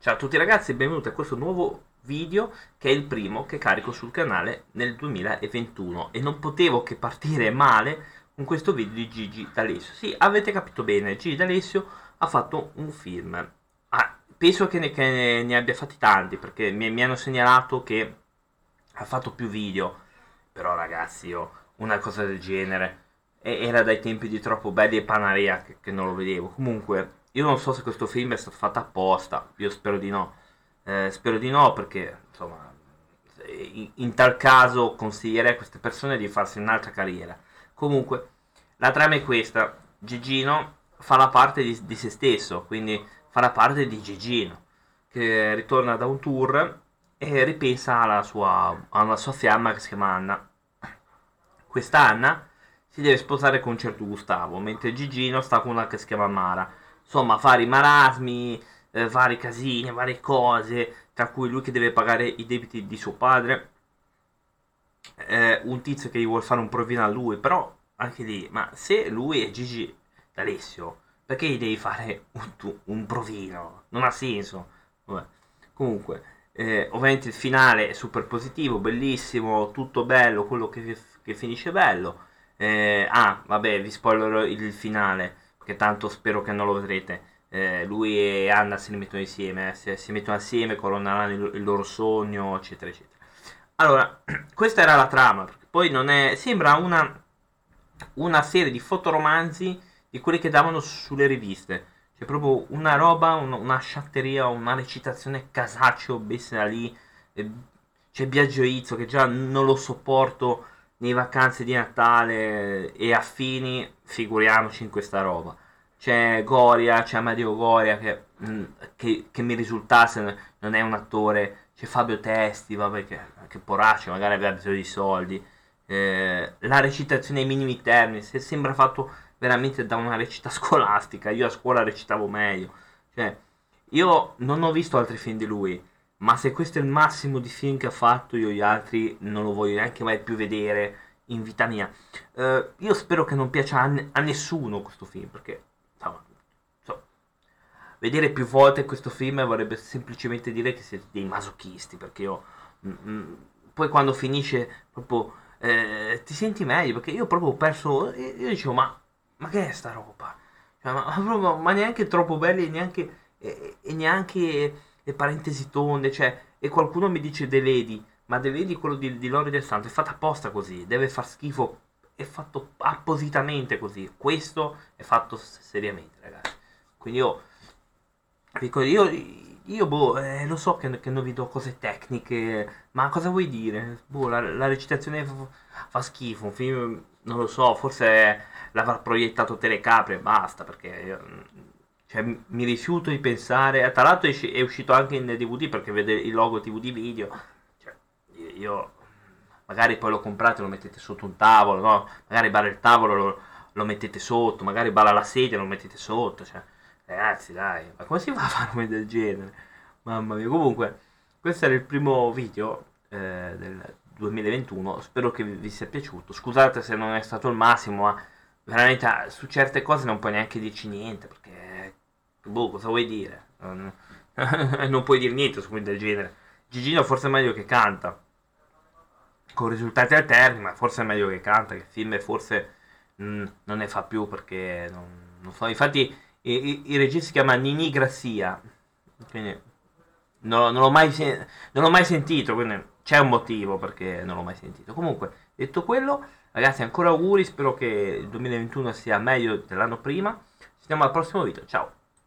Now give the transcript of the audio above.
Ciao a tutti ragazzi e benvenuti a questo nuovo video che è il primo che carico sul canale nel 2021 e non potevo che partire male con questo video di Gigi D'Alessio. Sì, avete capito bene, Gigi D'Alessio ha fatto un film. Ah, penso che ne, che ne, abbia fatti tanti perché mi, mi, hanno segnalato che ha fatto più video. Però ragazzi, io una cosa del genere era dai tempi di Troppo Belli e Panarea che, che non lo vedevo. Comunque io non so se questo film è stato fatto apposta, io spero di no. Eh, spero di no perché, insomma, in, in, tal caso consiglierei a queste persone di farsi un'altra carriera. Comunque, la trama è questa. Gigino fa la parte di, di se stesso, quindi fa la parte di Gigino, che ritorna da un tour e ripensa alla sua, alla sua fiamma che si chiama Anna. Questa Anna si deve sposare con un certo Gustavo, mentre Gigino sta con una che si chiama Mara insomma vari marasmi, eh, vari casini, varie cose, tra cui lui che deve pagare i debiti di suo padre, eh, un tizio che gli vuole fare un provino a lui, però anche lì, ma se lui è Gigi D'Alessio, perché gli devi fare un, un provino? Non ha senso. Vabbè. Comunque, eh, ovviamente il finale è super positivo, bellissimo, tutto bello, quello che, che finisce bello. Eh, ah, vabbè, vi spoilerò il finale che tanto spero che non lo vedrete. Eh, lui e Anna si mettono insieme, eh, si, si, mettono assieme, coroneranno il, il, loro sogno, eccetera, eccetera. Allora, questa era la trama, poi non è... sembra una, una serie di fotoromanzi di quelli che davano sulle riviste. C'è proprio una roba, un, una sciatteria, una recitazione casaccio, bessa lì. C'è Biagio Izzo che già non lo sopporto nei vacanze di Natale e affini, figuriamoci in questa roba. C'è Goria, c'è Amadio Goria che, mm, che, che mi risultasse non è un attore, c'è Fabio Testi, vabbè che, che poraccio, magari aveva bisogno di soldi. Eh, la recitazione ai minimi termini, se sembra fatto veramente da una recita scolastica, io a scuola recitavo meglio. Cioè, io non ho visto altri film di lui, ma se questo è il massimo di film che ha fatto, io gli altri non lo voglio neanche mai più vedere in vita mia. Uh, io spero che non piaccia a, n- a nessuno questo film, perché insomma, so, vedere più volte questo film vorrebbe semplicemente dire che siete dei masochisti, perché io mm, mm, poi quando finisce proprio eh, ti senti meglio, perché io proprio ho perso, io dicevo ma, ma che è sta roba? Cioè, ma, ma, ma, neanche troppo belli, neanche, e, e neanche le parentesi tonde, cioè, e qualcuno mi dice The Lady, ma The Lady, quello di, di Lori del Santo, è fatta apposta così, deve far schifo, è fatto appositamente così, questo è fatto seriamente, ragazzi. Quindi io, io, io boh, eh, lo so che, che, non vi do cose tecniche, ma cosa vuoi dire? Boh, la, la recitazione fa, fa, schifo, un film, non lo so, forse l'avrà proiettato Telecapri e basta, perché... Io, cioè, mi rifiuto di pensare. Tra l'altro è uscito anche in DVD perché vede il logo TV di video. Cioè, io magari poi lo comprate e lo mettete sotto un tavolo, no? Magari balla il tavolo lo, lo mettete sotto, magari balla la sedia lo mettete sotto. Cioè, ragazzi, dai, ma come si fa a fare un del genere? Mamma mia. Comunque, questo era il primo video eh, del 2021. Spero che vi sia piaciuto. Scusate se non è stato il massimo, ma veramente ah, su certe cose non puoi neanche dirci niente boh, cosa vuoi dire? Non, puoi dire niente su del genere. Gigino forse è meglio che canta, con risultati alterni, ma forse è meglio che canta, che film forse mh, mm, non ne fa più perché non, non so. Infatti il, il regista si chiama Nini Grassia, quindi non, non, l'ho mai, non l'ho mai sentito, quindi c'è un motivo perché non l'ho mai sentito. Comunque, detto quello, ragazzi, ancora auguri, spero che il 2021 sia meglio dell'anno prima. Ci vediamo al prossimo video, ciao!